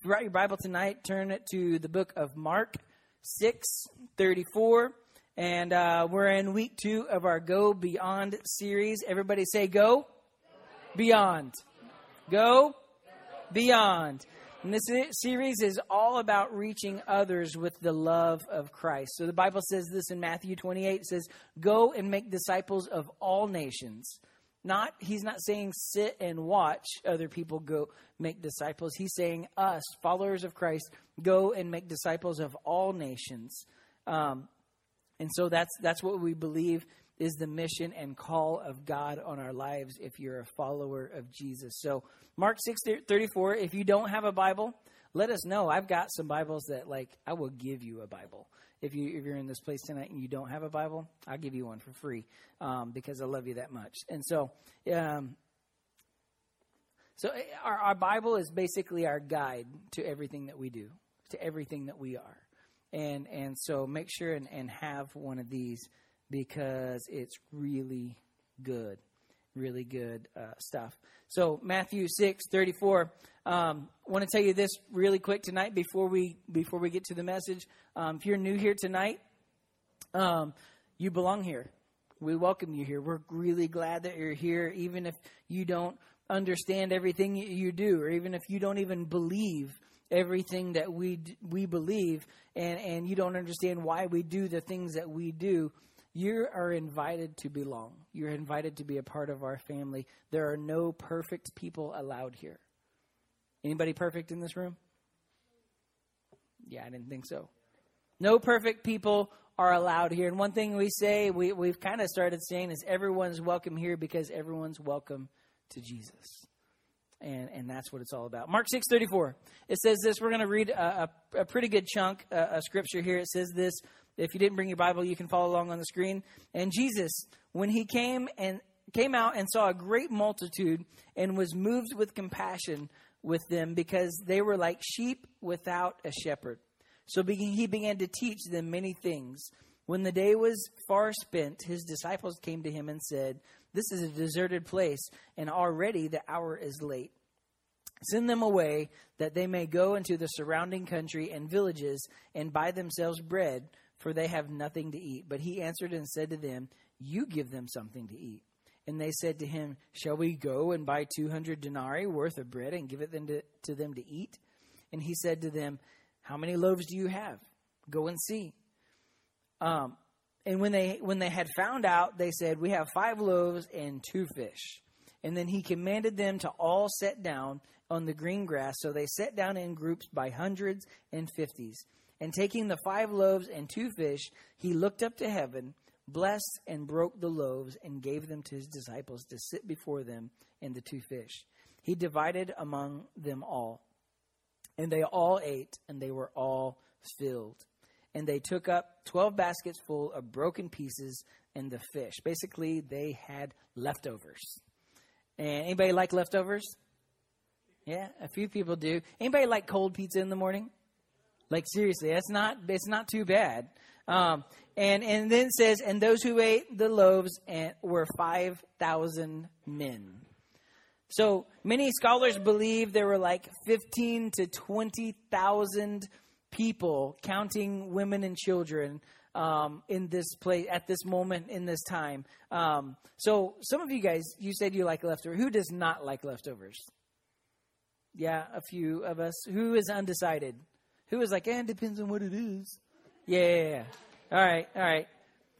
If you write your Bible tonight, turn it to the book of Mark 6 34. And uh, we're in week two of our Go Beyond series. Everybody say, Go, Beyond. Go Beyond. And this series is all about reaching others with the love of Christ. So the Bible says this in Matthew 28 it says, Go and make disciples of all nations. Not he's not saying sit and watch other people go make disciples. He's saying us, followers of Christ, go and make disciples of all nations. Um, and so that's that's what we believe is the mission and call of God on our lives if you're a follower of Jesus. So Mark 6 34, if you don't have a Bible, let us know. I've got some Bibles that like I will give you a Bible if you if you're in this place tonight and you don't have a Bible, I'll give you one for free um, because I love you that much. And so, um, so eh, our, our Bible is basically our guide to everything that we do, to everything that we are, and and so make sure and, and have one of these because it's really good really good uh, stuff. So Matthew six thirty four. Um, want to tell you this really quick tonight before we before we get to the message. Um, if you're new here tonight, um, you belong here. We welcome you here. We're really glad that you're here, even if you don't understand everything you do, or even if you don't even believe everything that we we believe, and and you don't understand why we do the things that we do you are invited to belong. You're invited to be a part of our family. There are no perfect people allowed here. Anybody perfect in this room? Yeah, I didn't think so. No perfect people are allowed here. And one thing we say, we, we've kind of started saying, is everyone's welcome here because everyone's welcome to Jesus. And, and that's what it's all about. Mark 6.34, it says this. We're going to read a, a, a, pretty good chunk of scripture here. It says this, if you didn't bring your Bible, you can follow along on the screen. And Jesus, when he came and came out and saw a great multitude and was moved with compassion with them because they were like sheep without a shepherd. So he began to teach them many things. When the day was far spent, his disciples came to him and said, This is a deserted place, and already the hour is late. Send them away that they may go into the surrounding country and villages and buy themselves bread for they have nothing to eat. But he answered and said to them, You give them something to eat. And they said to him, Shall we go and buy 200 denarii worth of bread and give it them to, to them to eat? And he said to them, How many loaves do you have? Go and see. Um, and when they when they had found out, they said, We have five loaves and two fish. And then he commanded them to all sit down on the green grass. So they sat down in groups by hundreds and fifties. And taking the five loaves and two fish, he looked up to heaven, blessed and broke the loaves, and gave them to his disciples to sit before them and the two fish. He divided among them all. And they all ate, and they were all filled. And they took up 12 baskets full of broken pieces and the fish. Basically, they had leftovers. And anybody like leftovers? Yeah, a few people do. Anybody like cold pizza in the morning? Like seriously, that's not it's not too bad. Um, and and then says, and those who ate the loaves and were five thousand men. So many scholars believe there were like fifteen to twenty thousand people, counting women and children, um, in this place at this moment in this time. Um, so some of you guys, you said you like leftovers. Who does not like leftovers? Yeah, a few of us. Who is undecided? Who was like, eh, it depends on what it is. Yeah, yeah, yeah. All right, all right.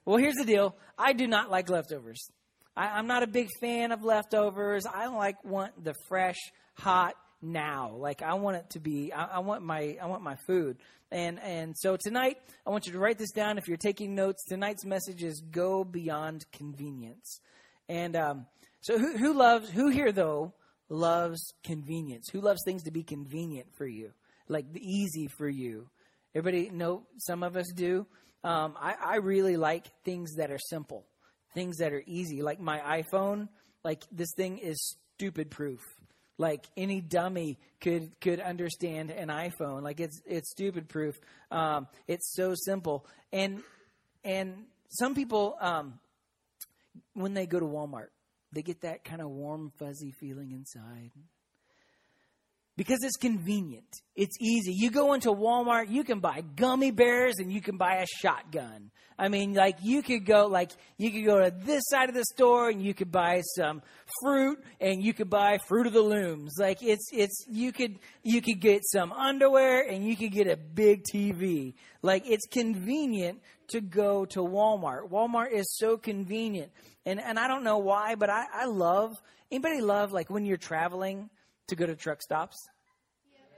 Well, here's the deal. I do not like leftovers. I, am not a big fan of leftovers. I like want the fresh, hot now. Like I want it to be. I, I want my. I want my food. And and so tonight, I want you to write this down. If you're taking notes, tonight's message is go beyond convenience. And um, so, who who loves? Who here though loves convenience? Who loves things to be convenient for you? Like easy for you. Everybody know some of us do. Um, I, I really like things that are simple, things that are easy. Like my iPhone, like this thing is stupid proof. Like any dummy could could understand an iPhone. Like it's it's stupid proof. Um, it's so simple. And and some people, um, when they go to Walmart, they get that kind of warm fuzzy feeling inside because it's convenient. It's easy. You go into Walmart, you can buy gummy bears and you can buy a shotgun. I mean, like you could go like you could go to this side of the store and you could buy some fruit and you could buy fruit of the looms. Like it's it's you could you could get some underwear and you could get a big TV. Like it's convenient to go to Walmart. Walmart is so convenient. And and I don't know why, but I, I love anybody love like when you're traveling to go to truck stops?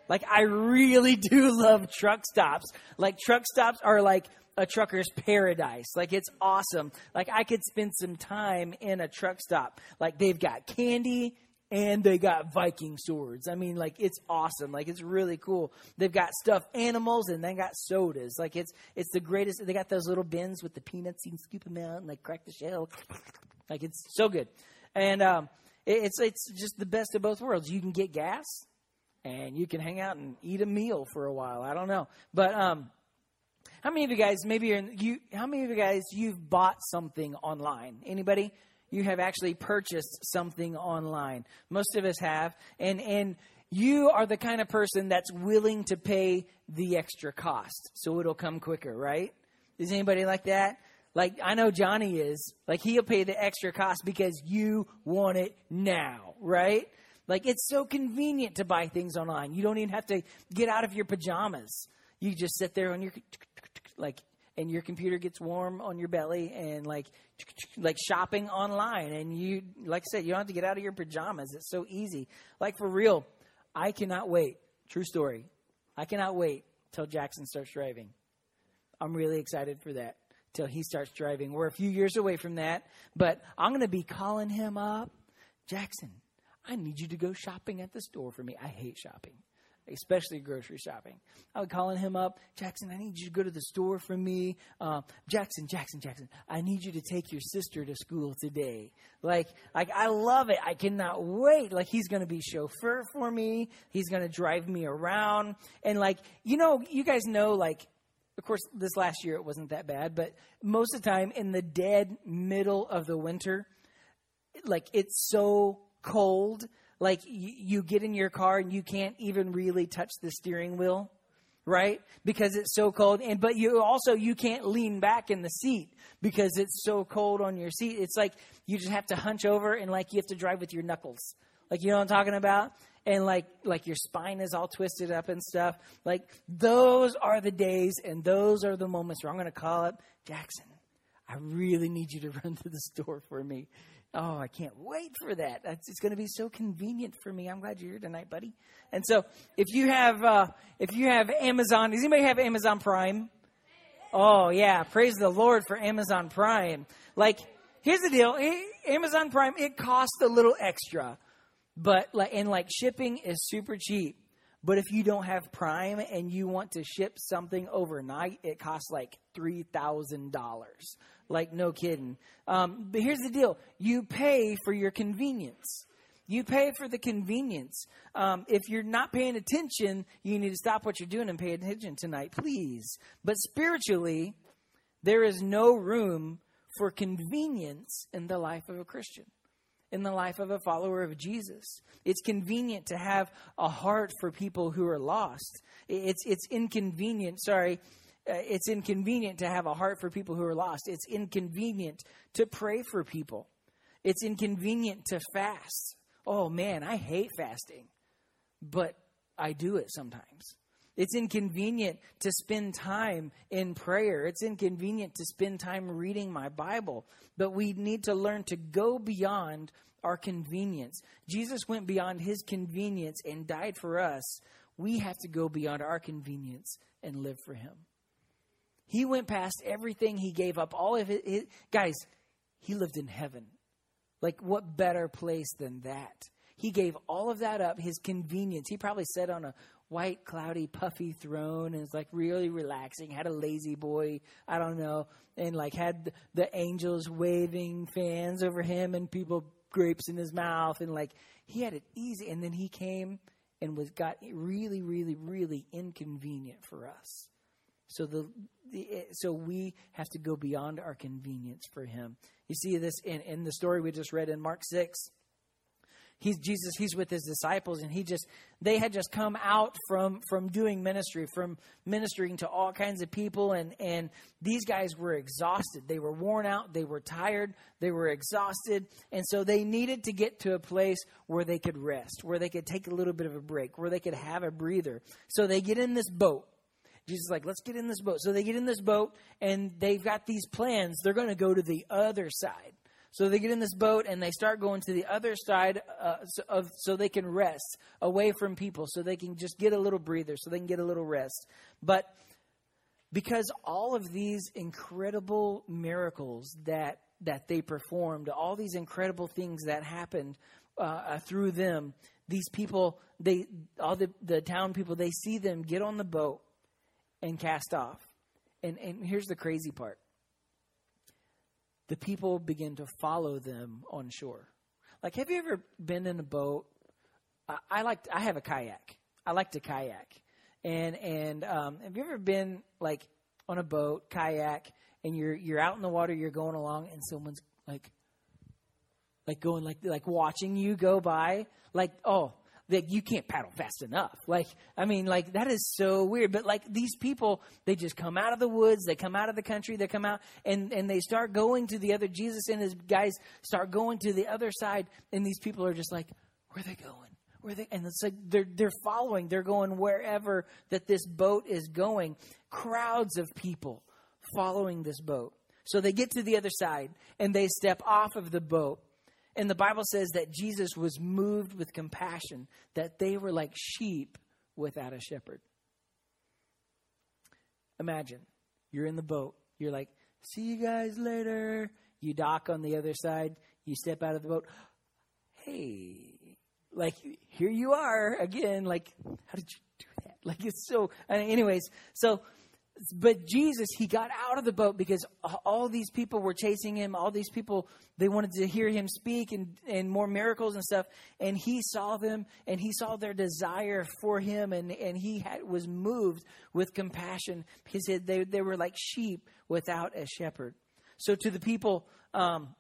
Like I really do love truck stops. Like truck stops are like a trucker's paradise. Like it's awesome. Like I could spend some time in a truck stop. Like they've got candy and they got Viking swords. I mean, like it's awesome. Like it's really cool. They've got stuffed animals and they got sodas. Like it's it's the greatest. They got those little bins with the peanuts. You can scoop them out and like crack the shell. Like it's so good. And um, it's it's just the best of both worlds. You can get gas, and you can hang out and eat a meal for a while. I don't know, but um, how many of you guys maybe you're in, you? How many of you guys you've bought something online? Anybody? You have actually purchased something online. Most of us have, and and you are the kind of person that's willing to pay the extra cost, so it'll come quicker, right? Is anybody like that? Like I know Johnny is. Like he'll pay the extra cost because you want it now, right? Like it's so convenient to buy things online. You don't even have to get out of your pajamas. You just sit there on your like and your computer gets warm on your belly and like like shopping online and you like I said you don't have to get out of your pajamas. It's so easy. Like for real, I cannot wait. True story. I cannot wait till Jackson starts driving. I'm really excited for that till he starts driving. We're a few years away from that, but I'm going to be calling him up. Jackson, I need you to go shopping at the store for me. I hate shopping, especially grocery shopping. I was calling him up. Jackson, I need you to go to the store for me. Uh, Jackson, Jackson, Jackson, I need you to take your sister to school today. Like, like I love it. I cannot wait. Like he's going to be chauffeur for me. He's going to drive me around. And like, you know, you guys know, like of course, this last year it wasn't that bad, but most of the time in the dead middle of the winter, like it's so cold, like you, you get in your car and you can't even really touch the steering wheel right? Because it's so cold and but you also you can't lean back in the seat because it's so cold on your seat. It's like you just have to hunch over and like you have to drive with your knuckles like you know what i'm talking about and like like your spine is all twisted up and stuff. Like those are the days and those are the moments where I'm going to call up Jackson. I really need you to run to the store for me. Oh, I can't wait for that. It's going to be so convenient for me. I'm glad you're here tonight, buddy. And so, if you have uh, if you have Amazon, does anybody have Amazon Prime? Oh yeah, praise the Lord for Amazon Prime. Like, here's the deal: Amazon Prime it costs a little extra. But like and like shipping is super cheap. But if you don't have Prime and you want to ship something overnight, it costs like three thousand dollars. Like no kidding. Um, but here's the deal: you pay for your convenience. You pay for the convenience. Um, if you're not paying attention, you need to stop what you're doing and pay attention tonight, please. But spiritually, there is no room for convenience in the life of a Christian in the life of a follower of Jesus. It's convenient to have a heart for people who are lost. It's, it's inconvenient, sorry, uh, it's inconvenient to have a heart for people who are lost. It's inconvenient to pray for people. It's inconvenient to fast. Oh man, I hate fasting, but I do it sometimes. It's inconvenient to spend time in prayer. It's inconvenient to spend time reading my Bible. But we need to learn to go beyond our convenience. Jesus went beyond his convenience and died for us. We have to go beyond our convenience and live for him. He went past everything. He gave up all of it. Guys, he lived in heaven. Like, what better place than that? He gave all of that up, his convenience. He probably sat on a white, cloudy, puffy throne and it's like really relaxing, had a La-Z-Boy, I don't know, and like had the angels waving fans over him and people grapes in his mouth and like he had it easy and then he came and was got really really really inconvenient for us. So the, the eh, so we have to go beyond our convenience for him. You see this in, in the story we just read in Mark 6 he's Jesus, he's with his disciples, and he just they had just come out from from doing ministry, from ministering to all kinds of people, and and these guys were exhausted. They were worn out, they were tired, they were exhausted, and so they needed to get to a place where they could rest, where they could take a little bit of a break, where they could have a breather. So they get in this boat. Jesus is like, let's get in this boat. So they get in this boat and they've got these plans. They're going to go to the other side. So they get in this boat and they start going to the other side uh, of so they can rest away from people, so they can just get a little breather, so they can get a little rest. But because all of these incredible miracles that that they performed, all these incredible things that happened uh, uh through them, these people, they all the the town people, they see them get on the boat and cast off. And and here's the crazy part the people begin to follow them on shore. Like, have you ever been in a boat? I, I like. I have a kayak. I like to kayak. And and um, have you ever been like on a boat kayak and you're you're out in the water, you're going along, and someone's like like going like like watching you go by, like oh that you can't paddle fast enough. Like, I mean, like that is so weird. But like these people, they just come out of the woods, they come out of the country, they come out and, and they start going to the other, Jesus and his guys start going to the other side. And these people are just like, where are they going? Where they, and it's like they're, they're following, they're going wherever that this boat is going. Crowds of people following this boat. So they get to the other side and they step off of the boat and the Bible says that Jesus was moved with compassion, that they were like sheep without a shepherd. Imagine you're in the boat. You're like, see you guys later. You dock on the other side. You step out of the boat. Hey, like, here you are again. Like, how did you do that? Like, it's so, anyways, so but Jesus, he got out of the boat because all these people were chasing him. All these people, they wanted to hear him speak and, and more miracles and stuff. And he saw them and he saw their desire for him and, and he had, was moved with compassion because they, they were like sheep without a shepherd. So to the people, um,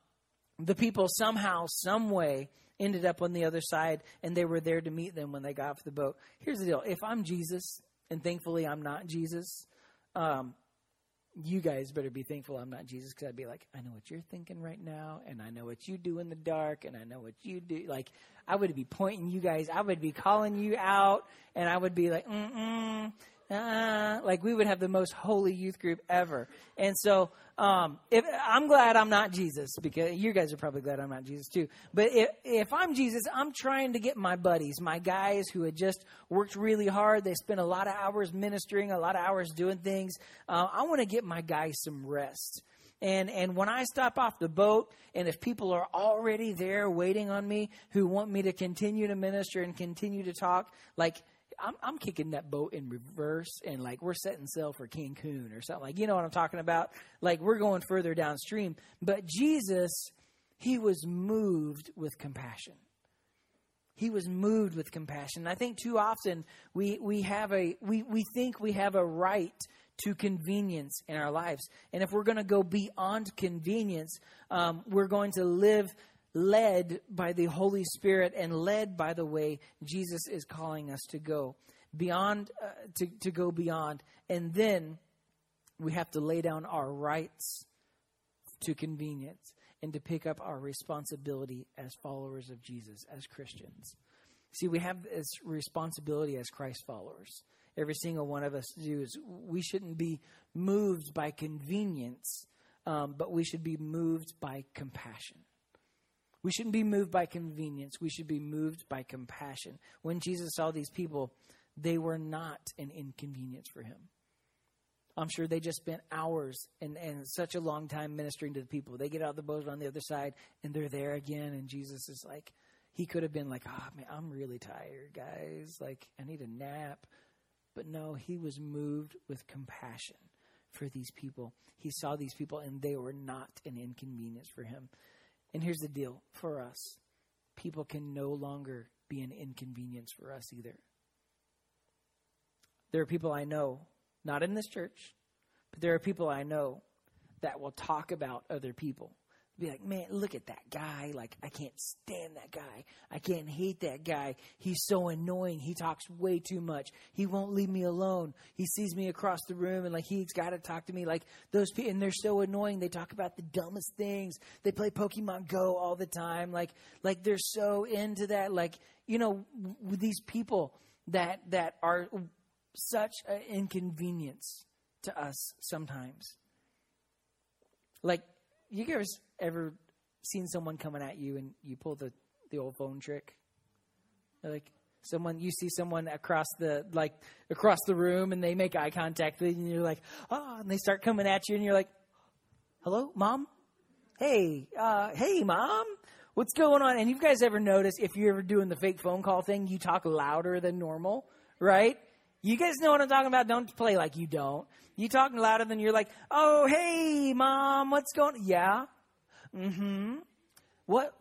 the people somehow, some way, ended up on the other side and they were there to meet them when they got off the boat. Here's the deal. If I'm Jesus, and thankfully I'm not Jesus, um, you guys better be thankful I'm not Jesus because I'd be like, I know what you're thinking right now, and I know what you do in the dark, and I know what you do. Like, I would be pointing you guys, I would be calling you out, and I would be like, mm uh, like we would have the most holy youth group ever. And so, um, if, I'm glad I'm not Jesus because you guys are probably glad I'm not Jesus too. But if, if I'm Jesus, I'm trying to get my buddies, my guys who had just worked really hard. They spent a lot of hours ministering, a lot of hours doing things. Uh, I want to get my guys some rest. And, and when I stop off the boat, and if people are already there waiting on me who want me to continue to minister and continue to talk, like I'm, I'm kicking that boat in reverse and like we're setting sail for Cancun or something. Like, you know what I'm talking about? Like we're going further downstream. But Jesus, he was moved with compassion. He was moved with compassion. I think too often we, we have a, we, we think we have a right to convenience in our lives. And if we're going to go beyond convenience, um, we're going to live led by the Holy Spirit and led by the way Jesus is calling us to go beyond uh, to, to go beyond. And then we have to lay down our rights to convenience and to pick up our responsibility as followers of Jesus as Christians. See we have this responsibility as Christ followers. Every single one of us do is we shouldn't be moved by convenience um, but we should be moved by compassion we shouldn't be moved by convenience. We should be moved by compassion. When Jesus saw these people, they were not an inconvenience for him. I'm sure they just spent hours and, and such a long time ministering to the people. They get out of the boat on the other side and they're there again. And Jesus is like, he could have been like, oh man, I'm really tired, guys. Like, I need a nap. But no, he was moved with compassion for these people. He saw these people and they were not an inconvenience for him. And here's the deal for us people can no longer be an inconvenience for us either. There are people I know, not in this church, but there are people I know that will talk about other people be like, man, look at that guy. Like, I can't stand that guy. I can't hate that guy. He's so annoying. He talks way too much. He won't leave me alone. He sees me across the room and like he's got to talk to me. Like those people, and they're so annoying. They talk about the dumbest things. They play Pokemon Go all the time. Like, like they're so into that. Like, you know, with these people that that are such an inconvenience to us sometimes. Like, you guys ever seen someone coming at you and you pull the, the old phone trick? Like someone you see someone across the like across the room and they make eye contact with and you're like, oh, and they start coming at you and you're like, hello, mom, hey, uh, hey, mom, what's going on? And you guys ever notice if you're ever doing the fake phone call thing, you talk louder than normal, right? You guys know what I'm talking about. Don't play like you don't. You talking louder than you're like, oh, hey, mom, what's going? Yeah, mm-hmm. What?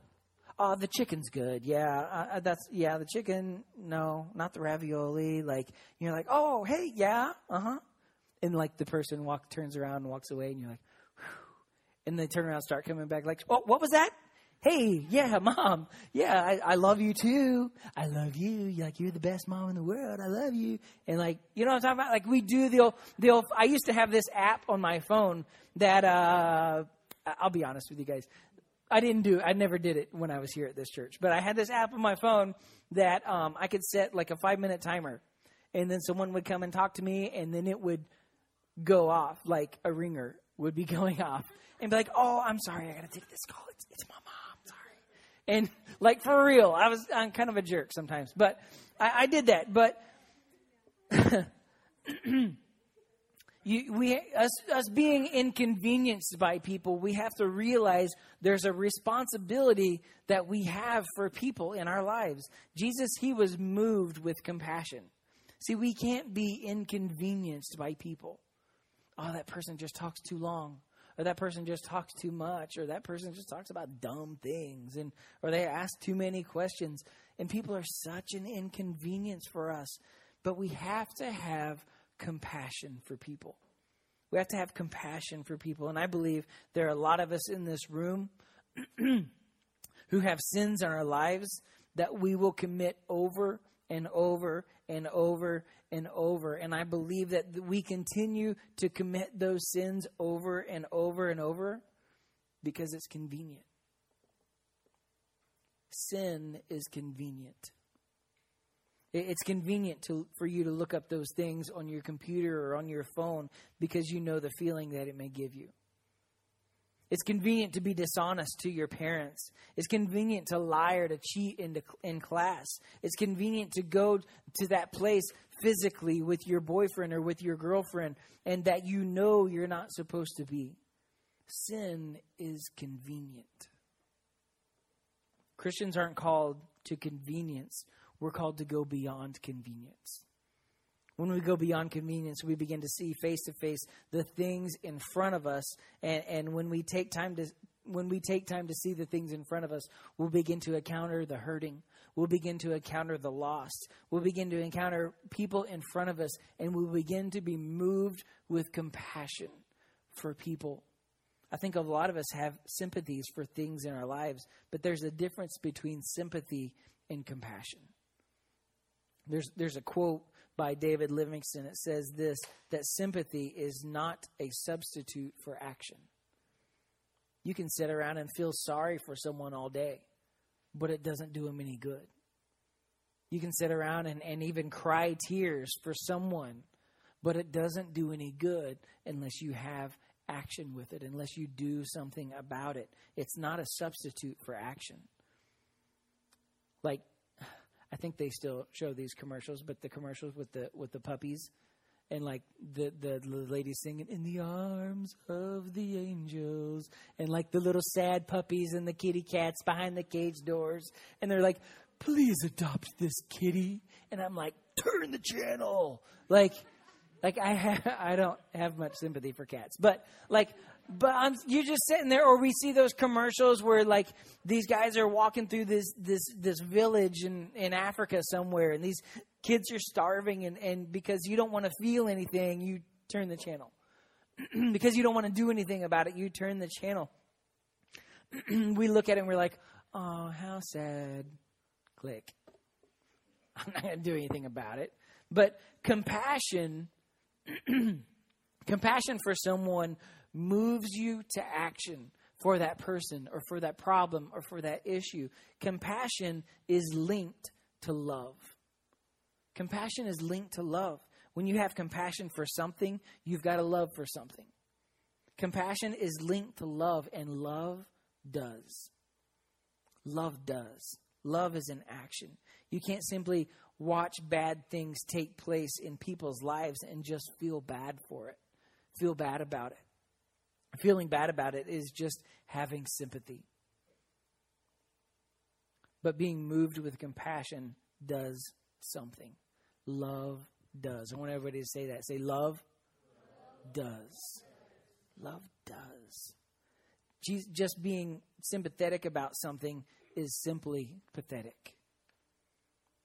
Uh, the chicken's good. Yeah, uh, uh, that's yeah. The chicken, no, not the ravioli. Like you're like, oh, hey, yeah, uh huh. And like the person walk turns around and walks away, and you're like, Whew. and they turn around, start coming back, like, oh, what was that? Hey, yeah, mom, yeah, I, I love you too. I love you. You're like, you're the best mom in the world. I love you. And like, you know what I'm talking about? Like we do the old, the old, I used to have this app on my phone that, uh, I'll be honest with you guys. I didn't do, I never did it when I was here at this church, but I had this app on my phone that, um, I could set like a five minute timer and then someone would come and talk to me and then it would go off like a ringer would be going off and be like, oh, I'm sorry. I got to take this call. It's, it's mom. And like for real, I was I'm kind of a jerk sometimes, but I, I did that. But you, we us us being inconvenienced by people, we have to realize there's a responsibility that we have for people in our lives. Jesus, he was moved with compassion. See, we can't be inconvenienced by people. Oh, that person just talks too long or that person just talks too much, or that person just talks about dumb things, and or they ask too many questions. And people are such an inconvenience for us. But we have to have compassion for people. We have to have compassion for people. And I believe there are a lot of us in this room who have sins in our lives that we will commit over and over and over and over. And I believe that we continue to commit those sins over and over and over because it's convenient. Sin is convenient. It's convenient to, for you to look up those things on your computer or on your phone because you know the feeling that it may give you. It's convenient to be dishonest to your parents. It's convenient to lie or to cheat in, in class. It's convenient to go to that place physically with your boyfriend or with your girlfriend and that you know you're not supposed to be. Sin is convenient. Christians aren't called to convenience, we're called to go beyond convenience. When we go beyond convenience, we begin to see face to face the things in front of us. And, and when we take time to when we take time to see the things in front of us, we'll begin to encounter the hurting. We'll begin to encounter the lost. We'll begin to encounter people in front of us, and we'll begin to be moved with compassion for people. I think a lot of us have sympathies for things in our lives, but there's a difference between sympathy and compassion. There's, there's a quote by David Livingstone. It says this that sympathy is not a substitute for action. You can sit around and feel sorry for someone all day, but it doesn't do them any good. You can sit around and, and even cry tears for someone, but it doesn't do any good unless you have action with it, unless you do something about it. It's not a substitute for action. Like I think they still show these commercials, but the commercials with the with the puppies and like the, the lady singing in the arms of the angels and like the little sad puppies and the kitty cats behind the cage doors and they're like please adopt this kitty and I'm like turn the channel. Like like I have, I don't have much sympathy for cats but like but I'm, you're just sitting there, or we see those commercials where like these guys are walking through this this this village in in Africa somewhere, and these kids are starving, and and because you don't want to feel anything, you turn the channel. because you don't want to do anything about it, you turn the channel. we look at it and we're like, oh, how sad. Click. I'm not going to do anything about it. But compassion, compassion for someone moves you to action for that person or for that problem or for that issue. Compassion is linked to love. Compassion is linked to love. When you have compassion for something, you've got a love for something. Compassion is linked to love, and love does. Love does. Love is an action. You can't simply watch bad things take place in people's lives and just feel bad for it, feel bad about it. Feeling bad about it is just having sympathy. But being moved with compassion does something. Love does. I want everybody to say that. Say, love does. Love does. Just being sympathetic about something is simply pathetic.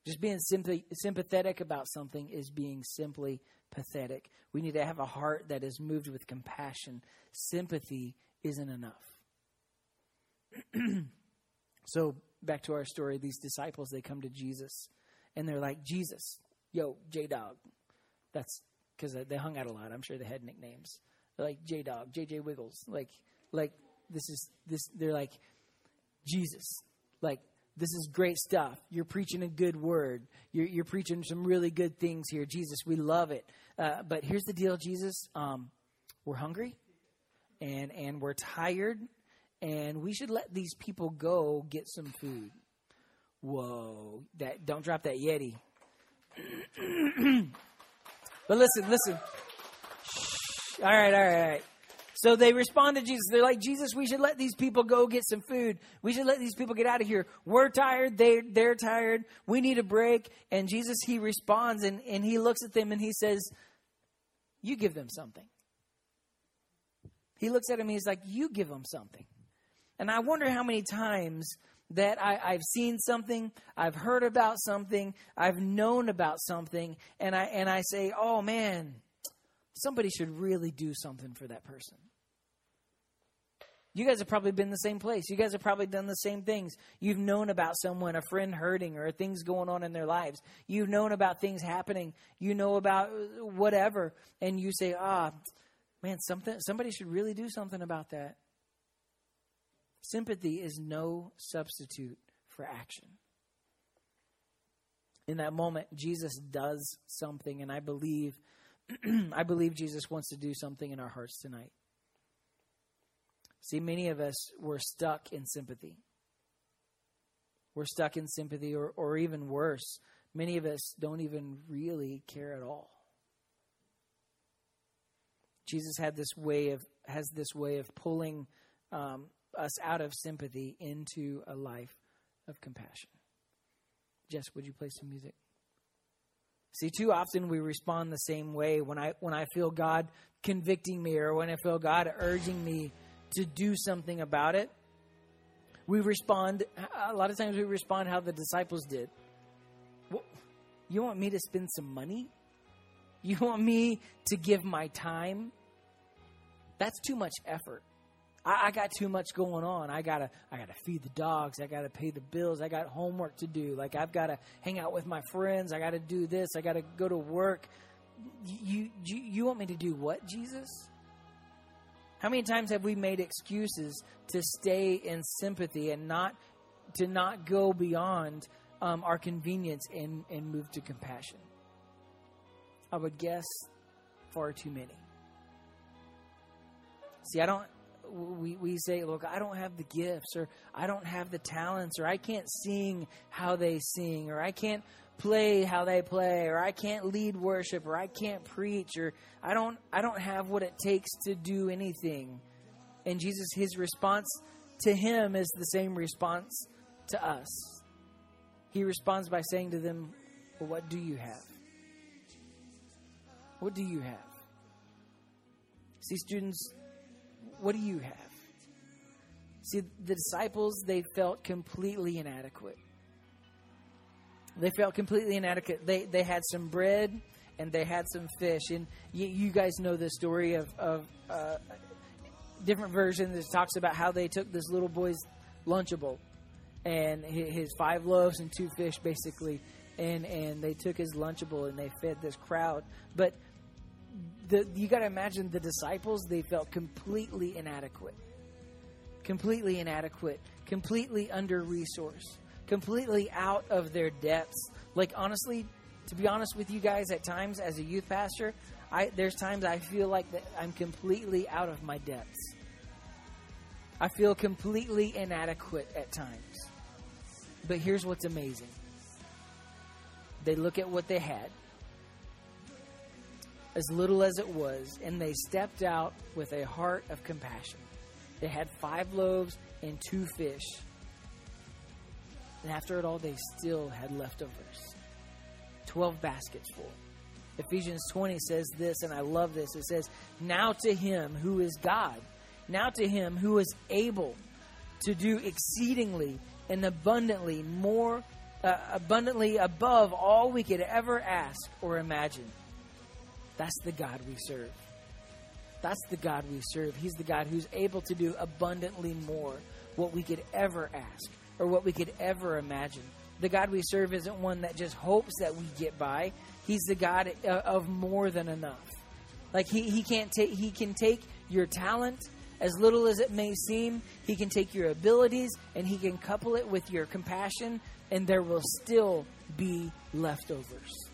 Just being simply sympathetic about something is being simply pathetic. We need to have a heart that is moved with compassion. Sympathy isn't enough. so, back to our story, these disciples, they come to Jesus and they're like, Jesus, yo, J Dog. That's because they hung out a lot. I'm sure they had nicknames. They're like J Dog, JJ Wiggles. Like, like this is this. They're like Jesus. Like this is great stuff. You're preaching a good word. You're, you're preaching some really good things here, Jesus. We love it. Uh, but here's the deal, Jesus. Um, we're hungry, and and we're tired, and we should let these people go get some food. Whoa! That don't drop that Yeti. but listen, listen. Shh. All right, all right, all right. So they respond to Jesus. They're like, Jesus, we should let these people go get some food. We should let these people get out of here. We're tired. They, they're tired. We need a break. And Jesus, he responds and, and he looks at them and he says, You give them something. He looks at him and he's like, You give them something. And I wonder how many times that I, have seen something, I've heard about something, I've known about something, and I and I say, "Oh man, somebody should really do something for that person." You guys have probably been the same place. You guys have probably done the same things. You've known about someone, a friend hurting, or things going on in their lives. You've known about things happening. You know about whatever, and you say, "Ah, man, something. Somebody should really do something about that." Sympathy is no substitute for action. In that moment, Jesus does something, and I believe, I believe Jesus wants to do something in our hearts tonight. See, many of us were stuck in sympathy. We're stuck in sympathy, or, or even worse, many of us don't even really care at all. Jesus had this way of has this way of pulling um, us out of sympathy into a life of compassion. Jess, would you play some music? See, too often we respond the same way when I when I feel God convicting me or when I feel God urging me to do something about it. We respond a lot of times we respond how the disciples did. Well, you want me to spend some money? You want me to give my time? That's too much effort. I, I got too much going on. I gotta I gotta feed the dogs. I gotta pay the bills. I got homework to do. Like I've gotta hang out with my friends. I gotta do this. I gotta go to work. You you you want me to do what, Jesus? How many times have we made excuses to stay in sympathy and not to not go beyond um, our convenience and, and move to compassion? I would guess far too many. See, I don't we, we say, look, I don't have the gifts, or I don't have the talents, or I can't sing how they sing, or I can't play how they play, or I can't lead worship, or I can't preach, or I don't I don't have what it takes to do anything. And Jesus, his response to him is the same response to us. He responds by saying to them, Well, what do you have? What do you have? See, students, what do you have? See, the disciples, they felt completely inadequate. They felt completely inadequate. They, they had some bread and they had some fish. And you, you guys know the story of, of uh, different versions, it talks about how they took this little boy's Lunchable and his five loaves and two fish, basically, and and they took his Lunchable and they fed this crowd. But the, you got to imagine the disciples; they felt completely inadequate, completely inadequate, completely under resourced, completely out of their depths. Like honestly, to be honest with you guys, at times as a youth pastor, I, there's times I feel like that I'm completely out of my depths. I feel completely inadequate at times. But here's what's amazing they look at what they had, as little as it was, and they stepped out with a heart of compassion. They had five loaves and two fish. And after it all, they still had leftovers 12 baskets full. Ephesians 20 says this, and I love this. It says, Now to him who is God now to him who is able to do exceedingly and abundantly more uh, abundantly above all we could ever ask or imagine. That's the God we serve. That's the God we serve. He's the God who's able to do abundantly more what we could ever ask or what we could ever imagine. The God we serve isn't one that just hopes that we get by. He's the God uh, of more than enough. Like he, he can't take he can take your talent as little as it may seem, He can take your abilities and He can couple it with your compassion, and there will still be leftovers.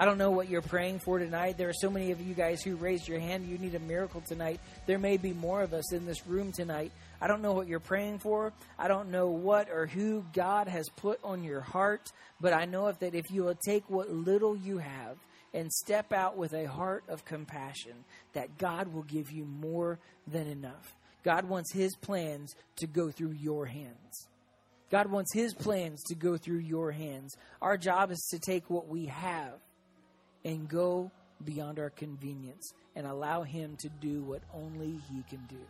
I don't know what you're praying for tonight. There are so many of you guys who raised your hand. You need a miracle tonight. There may be more of us in this room tonight. I don't know what you're praying for. I don't know what or who God has put on your heart, but I know that if you will take what little you have and step out with a heart of compassion, that God will give you more than enough. God wants His plans to go through your hands. God wants His plans to go through your hands. Our job is to take what we have and go beyond our convenience and allow Him to do what only He can do.